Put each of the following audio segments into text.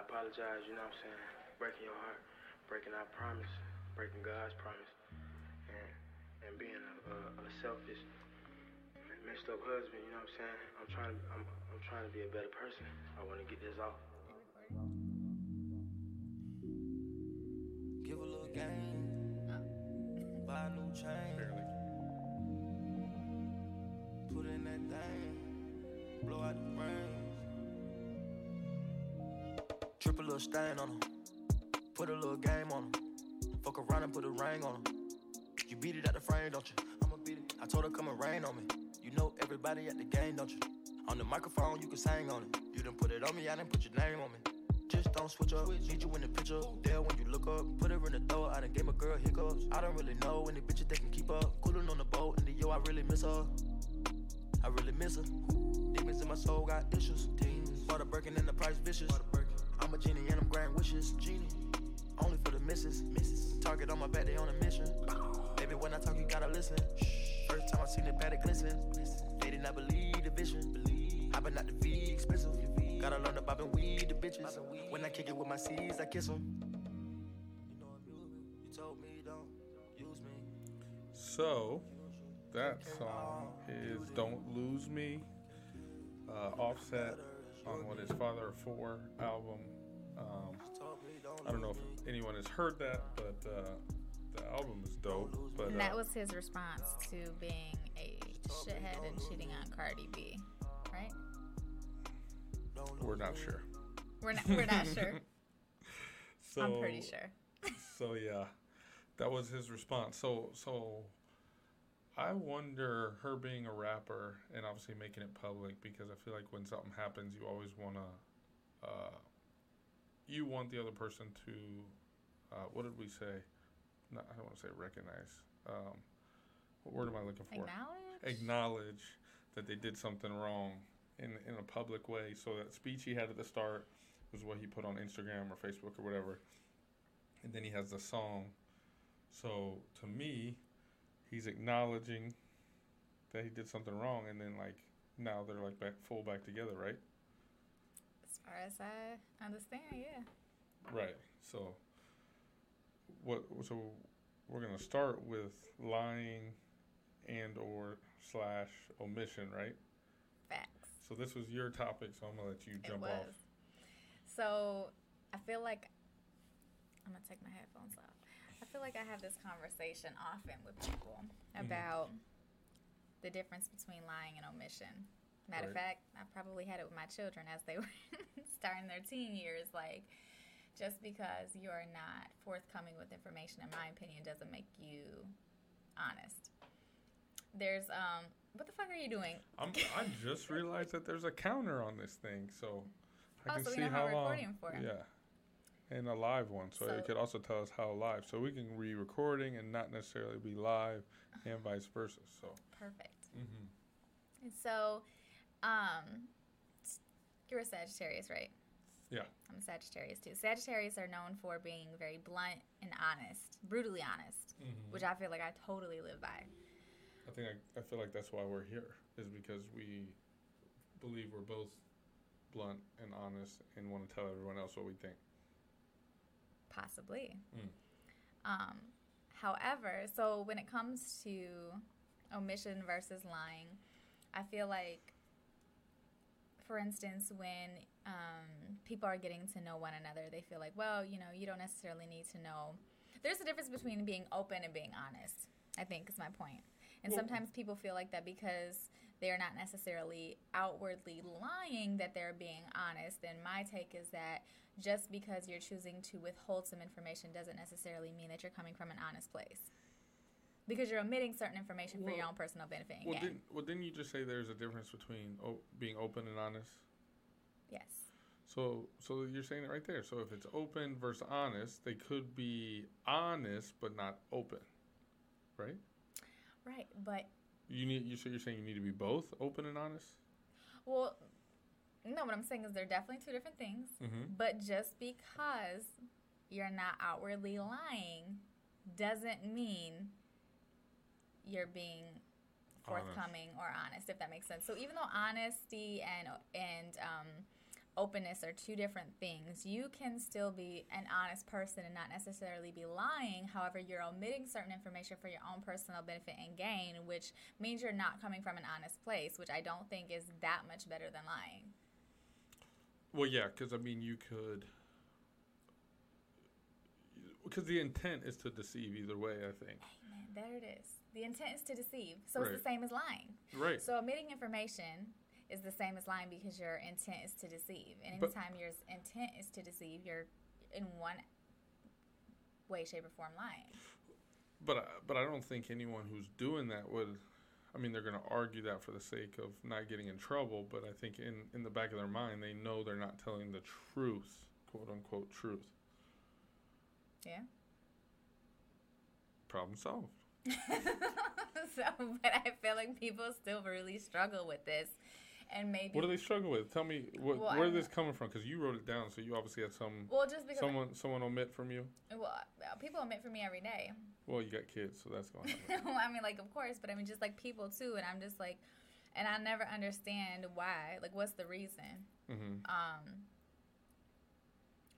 I apologize, you know what I'm saying? Breaking your heart, breaking our promise, breaking God's promise, and and being a, a, a selfish, messed up husband, you know what I'm saying? I'm trying to I'm, I'm trying to be a better person. I want to get this off. Give a little game. Buy a new chain. Put in that thing. Blow out the brains. A little stain on her. Put a little game on her. Fuck around and put a ring on her. You beat it at the frame, don't you? I'ma beat it. I told her come and rain on me. You know everybody at the game, don't you? On the microphone, you can sing on it. You done put it on me, I didn't put your name on me. Just don't switch up. Need you in the picture. There when you look up. Put her in the throat. I done gave my girl hiccups. I don't really know any bitches that can keep up. Coolin' on the boat. And the yo, I really miss her. I really miss her. Demons in my soul got issues. Demons. Water breaking and the price vicious. I'm a genie and I'm granting wishes. Genie. Only for the misses. Misses. Target on my back, they on a mission. Baby, when I talk, you gotta listen. First time I seen the Patek glisten. They did not believe the vision. Believe. Been out the V expensive. Gotta learn to bob and weed the bitches. When I kick it with my C's, I kiss them. You know I'm moving. You told me don't use me. So, that song is Don't Lose Me, uh, Offset on what is Father of Four album. Um, Told me don't I don't know if anyone has heard that, but uh, the album is dope. But And uh, that was his response to being a shithead and cheating on Cardi B, right? we're not sure. We're not, we're not sure. So, I'm pretty sure. So yeah, that was his response. So so I wonder her being a rapper and obviously making it public because I feel like when something happens, you always want to, uh, you want the other person to, uh, what did we say? No, I don't want to say recognize. Um, what word am I looking for? Acknowledge? acknowledge that they did something wrong in in a public way. So that speech he had at the start was what he put on Instagram or Facebook or whatever, and then he has the song. So to me, he's acknowledging that he did something wrong, and then like now they're like back full back together, right? As far as I understand, yeah. Right. So what? So we're gonna start with lying and or slash omission, right? Facts. So this was your topic, so I'm gonna let you It jump was. off. So I feel like I'm gonna take my headphones off. I feel like I have this conversation often with people Mm-hmm. about the difference between lying and omission. Matter of Right. fact, I probably had it with my children as they were starting their teen years. Like, just because you're not forthcoming with information, in my opinion, doesn't make you honest. There's um, what the fuck are you doing? I'm, I just realized that there's a counter on this thing, so I Oh, can so see how long. Yeah, and a live one, so, So- it could also tell us how live. So we can be recording and not necessarily be live, and vice versa. So. Perfect. hmm And so, um, you're a Sagittarius, right? Yeah. I'm a Sagittarius too. Sagittarius are known for being very blunt and honest, brutally honest, Mhm. which I feel like I totally live by. I think I, I feel like that's why we're here is because we believe we're both blunt and honest and want to tell everyone else what we think. Possibly. Mm. Um, however, so when it comes to omission versus lying, I feel like, for instance, when um, people are getting to know one another, they feel like, well, you know, you don't necessarily need to know. There's a difference between being open and being honest, I think is my point. And Well- sometimes people feel like that because they're not necessarily outwardly lying that they're being honest. And my take is that just because you're choosing to withhold some information doesn't necessarily mean that you're coming from an honest place. Because you're omitting certain information for your own personal benefit and Well, gain. didn't well didn't you just say there's a difference between o- being open and honest? yes. So so you're saying it right there. So if it's open versus honest, they could be honest but not open, right? Right. But, You need you so you're saying you need to be both open and honest. well, no, what I'm saying is they're definitely two different things. Mm-hmm. But just because you're not outwardly lying doesn't mean you're being forthcoming or honest, if that makes sense. So even though honesty and and um, openness are two different things. You can still be an honest person and not necessarily be lying. However, you're omitting certain information for your own personal benefit and gain, which means you're not coming from an honest place, which I don't think is that much better than lying. Well, yeah, because I mean, you could. Because the intent is to deceive either way, I think. Amen. There it is. The intent is to deceive. So it's the same as lying. Right. So omitting information is the same as lying because your intent is to deceive. And But- anytime your intent is to deceive, you're in one way, shape, or form lying. But I, but I don't think anyone who's doing that would. I mean, they're going to argue that for the sake of not getting in trouble. But I think in in the back of their mind, they know they're not telling the truth, quote unquote truth. Yeah. Problem solved. so, but I feel like people still really struggle with this, and maybe What do they struggle with? Tell me what, Well, where this coming from? Because you wrote it down, so you obviously had some well, just because someone someone omit from you. well, people omit from me every day. Well, you got kids, so that's going to happen. I mean, like, of course, but I mean, just like people too, and I'm just like, and I never understand why. Like, what's the reason? hmm Um,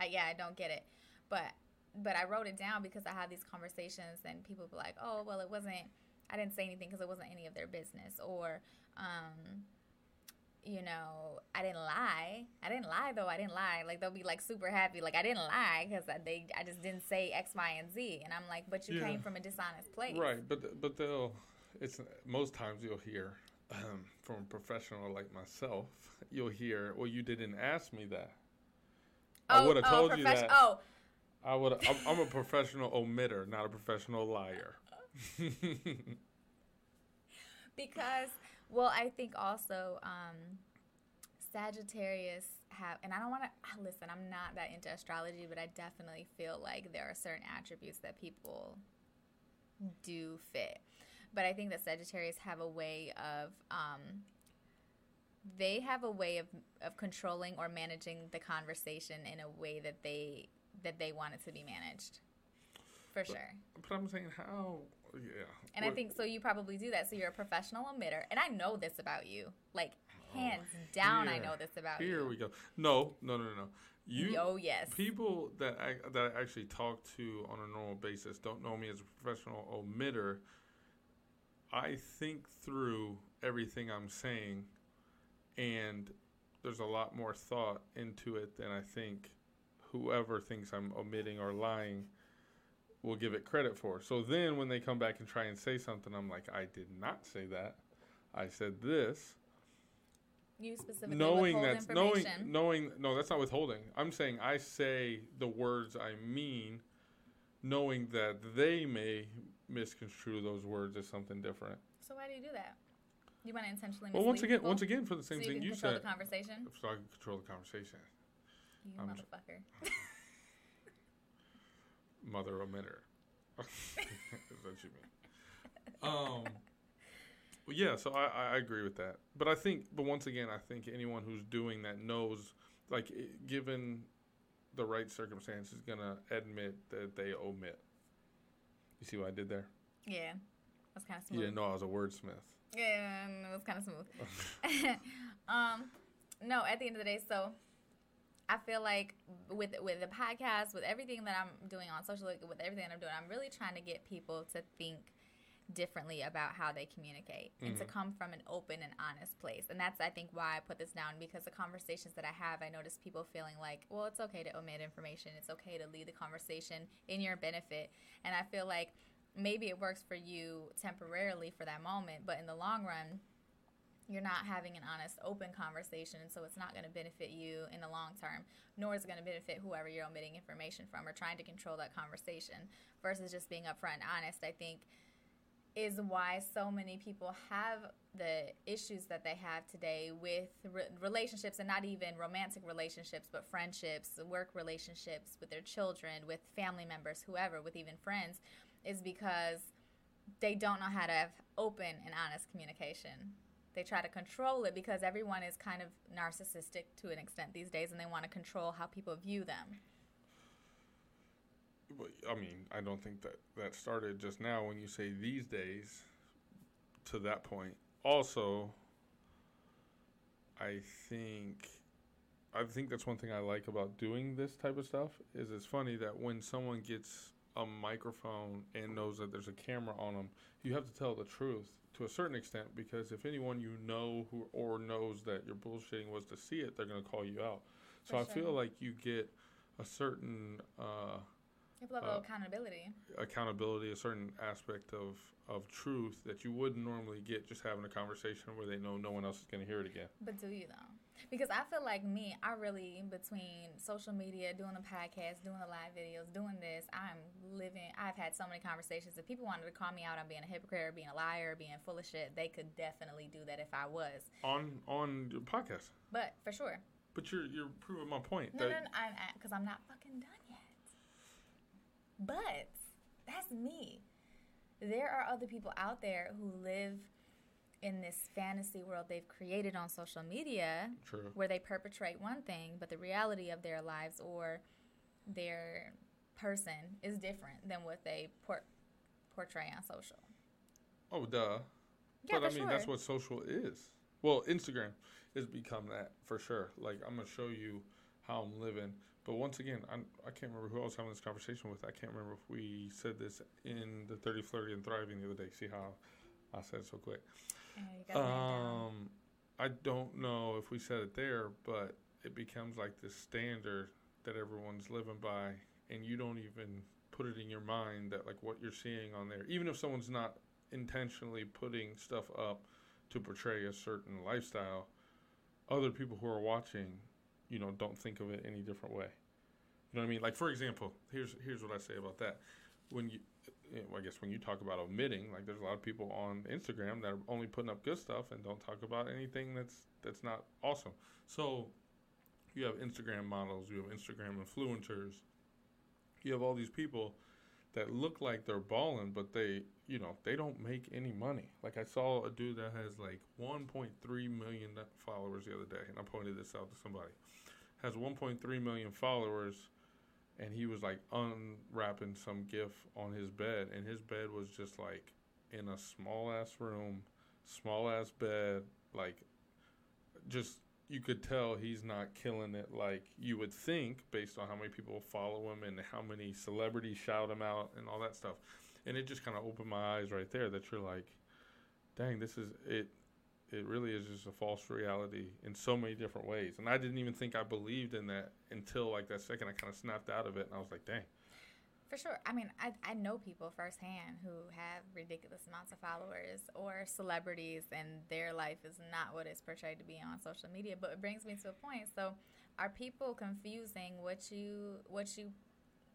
I, yeah, I don't get it, but but I wrote it down because I had these conversations, and people be like, oh, well, it wasn't. I didn't say anything because it wasn't any of their business, or um, you know, I didn't lie. I didn't lie though. I didn't lie. Like they'll be like super happy, like I didn't lie because they I just didn't say X, Y, and Z, and I'm like, but you Yeah. came from a dishonest place, Right, but but they'll. It's most times you'll hear um, from a professional like myself. You'll hear, "Well, you didn't ask me that." I would have told you that. Oh, I would. I'm, I'm a professional omitter, not a professional liar. because well i think also um sagittarius have and i don't want to listen i'm not that into astrology but i definitely feel like there are certain attributes that people do fit but i think that sagittarius have a way of um they have a way of of controlling or managing the conversation in a way that they that they want it to be managed for sure but I'm saying how? Yeah. and I think so. You probably do that. So you're a professional emitter, and I know this about you. Like oh, hands down, I know this about Here you. Here we go. No, no, no, no. You. oh yes. People that I, that I actually talk to on a normal basis don't know me as a professional omitter. I think through everything I'm saying, and there's a lot more thought into it than I think whoever thinks I'm omitting or lying will give it credit for. So then when they come back and try and say something, I'm like, I did not say that. I said this you specifically knowing that's knowing knowing no that's not withholding i'm saying i say the words i mean knowing that they may misconstrue those words as something different so why do you do that? You want to intentionally well once again people once again for the so same you thing can you control said. the conversation. so i can control the conversation. You I'm motherfucker. mother omitter is what you mean. Um well, yeah so I, I agree with that. But i think but once again i think anyone who's doing that knows like i given the right circumstances is gonna admit that they omit. You see what i did there? Yeah, that's kind of you didn't know i was a wordsmith Yeah, and it was kind of smooth. um, no, at the end of the day, so I feel like with with the podcast, with everything that I'm doing on social, with everything that I'm doing, I'm really trying to get people to think differently about how they communicate and to come from an open and honest place. And that's I think why I put this down because the conversations that I have, I notice people feeling like, well, it's okay to omit information. It's okay to lead the conversation in your benefit. And I feel like maybe it works for you temporarily for that moment, but in the long run, you're not having an honest, open conversation, and so it's not going to benefit you in the long term, nor is it going to benefit whoever you're omitting information from or trying to control that conversation versus just being upfront and honest. I think is why so many people have the issues that they have today with re- relationships and not even romantic relationships but friendships work relationships with their children with family members whoever with even friends is because they don't know how to have open and honest communication. They try to control it because everyone is kind of narcissistic to an extent these days and they want to control how people view them. But, i mean i don't think that that started just now when you say these days to that point. Also i think I think that's one thing I like about doing this type of stuff is it's funny that when someone gets a microphone and knows that there's a camera on them, you have to tell the truth to a certain extent because if anyone you know who or knows that you're bullshitting was to see it, they're going to call you out. So For I feel like you get a certain uh, You have a level Uh, of accountability. accountability, a certain aspect of of truth that you wouldn't normally get just having a conversation where they know no one else is going to hear it again. But do you though? Because I feel like me, I really between social media, doing the podcast, doing the live videos, doing this, I'm living. I've had so many conversations. If people wanted to call me out on being a hypocrite, or being a liar, or being full of shit, they could definitely do that if I was. on on your podcast. But for sure, But you're you're proving my point. no, no, that no, I'm because I'm not fucking done yet. But that's me. There are other people out there who live in this fantasy world they've created on social media True. where they perpetrate one thing, but the reality of their lives or their person is different than what they por- portray on social. Oh, duh. Yeah, but I mean, sure. that's what social is. Well, Instagram has become that for sure. Like, I'm gonna show you how I'm living. But once again, I'm, I can't remember who I was having this conversation with. I can't remember if we said this in the 30, Flirty, and Thriving the other day. See how I said it so quick. Um, I don't know if we said it there, but it becomes like this standard that everyone's living by, and you don't even put it in your mind that like what you're seeing on there, even if someone's not intentionally putting stuff up to portray a certain lifestyle, other people who are watching, you know, don't think of it any different way. You know what I mean? Like for example, here's here's what I say about that. When you eh, know, I guess when you talk about omitting, like there's a lot of people on Instagram that are only putting up good stuff and don't talk about anything that's that's not awesome. So you have Instagram models, you have Instagram influencers, you have all these people that look like they're balling, but they you know they don't make any money. Like I saw a dude that has like 1.3 million followers the other day, and I pointed this out to somebody. Has 1.3 million followers and he was like unwrapping some gift on his bed and his bed was just like in a small ass room small ass bed like just you could tell he's not killing it like you would think based on how many people follow him and how many celebrities shout him out and all that stuff. And it just kind of opened my eyes right there that you're like dang this is it it really is just a false reality in so many different ways. And I didn't even think I believed in that until like that second I kind of snapped out of it and I was like, dang. For sure. I mean, I, I know people firsthand who have ridiculous amounts of followers or celebrities, and their life is not what it's portrayed to be on social media. But it brings me to a point. So, are people confusing what you what you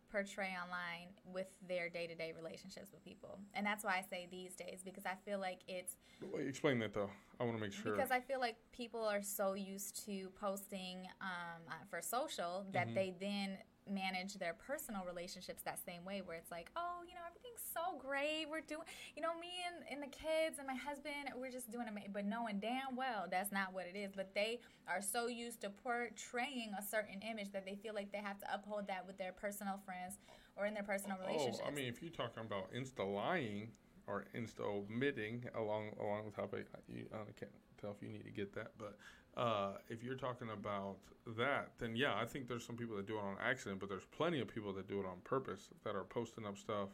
portray online with their day to day relationships with people? And that's why I say these days because I feel like it's Wait, explain that though. I want to make sure. because I feel like people are so used to posting um, uh, for social that Mhm. they then manage their personal relationships that same way where it's like oh you know everything's so great. We're doing you know me and, and the kids and my husband we're just doing it but knowing damn well that's not what it is. But they are so used to portraying a certain image that they feel like they have to uphold that with their personal friends or in their personal relationships Oh, I mean, if you're talking about insta lying or insta omitting along along the topic, you, I can't tell if you need to get that, but uh, if you're talking about that, then yeah, I think there's some people that do it on accident, but there's plenty of people that do it on purpose that are posting up stuff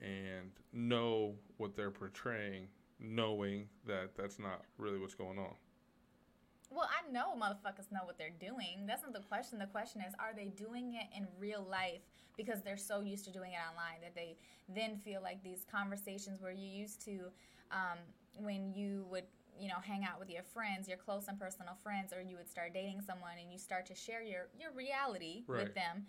and know what they're portraying, knowing that that's not really what's going on. Well, I know motherfuckers know what they're doing. That's not the question. The question is, are they doing it in real life because they're so used to doing it online that they then feel like these conversations where you used to, um, when you would, you know, hang out with your friends, your close and personal friends, or you would start dating someone and you start to share your your reality Right. with them.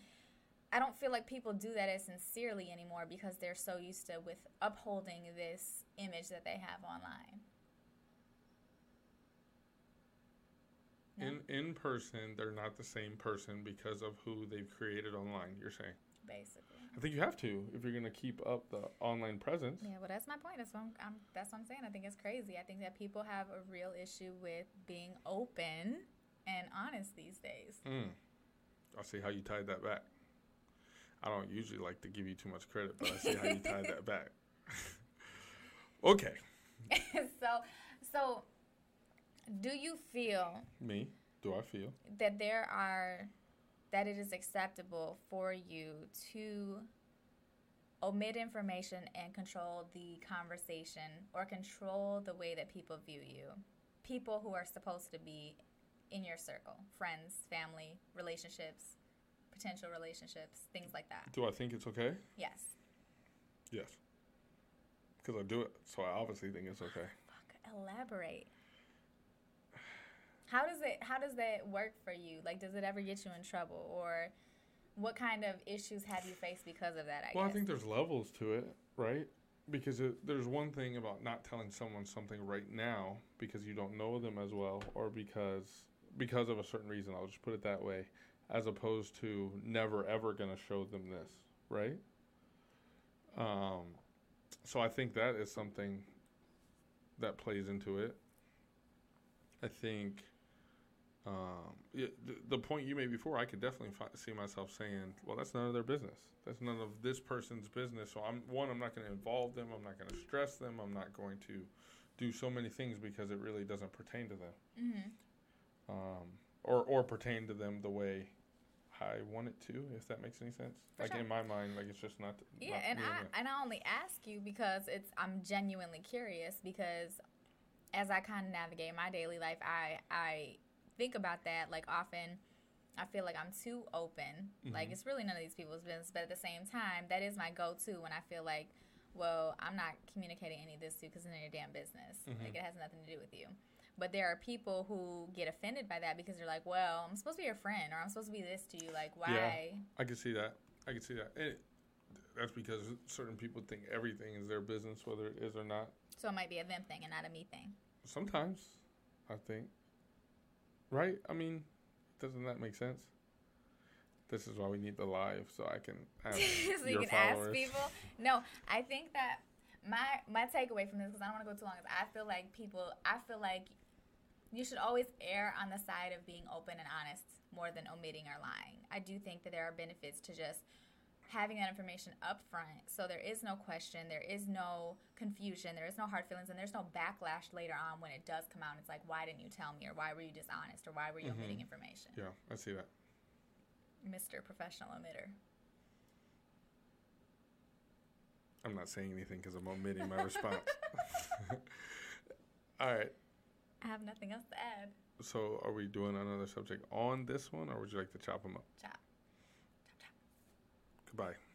I don't feel like people do that as sincerely anymore because they're so used to with upholding this image that they have online. No? In in person, they're not the same person because of who they've created online. You're saying. Basically. I think you have to if you're going to keep up the online presence. Yeah, well, that's my point. That's what I'm, I'm. That's what I'm saying. I think it's crazy. I think that people have a real issue with being open and honest these days. Mm. I see how you tied that back. I don't usually like to give you too much credit, but I see how you tied that back. okay, so, so, do you feel me. Do I feel? that there are that it is acceptable for you to omit information and control the conversation or control the way that people view you. People who are supposed to be in your circle, friends, family, relationships, potential relationships, things like that. Do I think it's okay? Yes. Yes. Because I do it, so I obviously think it's okay. Fuck, elaborate. How does it how does that work for you? Like does it ever get you in trouble or what kind of issues have you faced because of that, I Well, I think there's levels to it, right? Because it, there's one thing about not telling someone something right now because you don't know them as well, or because because of a certain reason. I'll just put it that way, as opposed to never ever going to show them this, right? Um, so I think that is something that plays into it. I think um, yeah, the, the point you made before, I could definitely fi- see myself saying, "Well, that's none of their business. That's none of this person's business." So I'm one. I'm not going to involve them. I'm not going to stress them. I'm not going to do so many things because it really doesn't pertain to them, hmm um, or or pertain to them the way I want it to. If that makes any sense. For like sure. in my mind, like it's just not. Yeah, not and I them. and I only ask you because it's I'm genuinely curious because as I kind of navigate my daily life, I I think about that like often. I feel like I'm too open. Like Mhm. it's really none of these people's business, but at the same time, that is my go-to when I feel like, well, I'm not communicating any of this to because it's none of your damn business. Mhm. Like it has nothing to do with you. But there are people who get offended by that because they're like, well, I'm supposed to be your friend or I'm supposed to be this to you. Like, why? I can see that. I can see that. And it, that's because certain people think everything is their business, whether it is or not. So it might be a them thing and not a me thing. Sometimes, I think. Right? I mean, doesn't that make sense? This is why we need the live, so I can ask so you your can followers. ask people. No, I think that my my takeaway from this, because I don't want to go too long, is I feel like people. I feel like you should always err on the side of being open and honest more than omitting or lying. I do think that there are benefits to just having that information up front so there is no question there is no confusion there is no hard feelings and there's no backlash later on when it does come out it's like why didn't you tell me or why were you dishonest or why were you mm-hmm. omitting information Yeah, I see that. mr professional omitter I'm not saying anything because I'm omitting my response. All right. i have nothing else to add So, are we doing another subject on this one, or would you like to chop them up? Chop. Goodbye.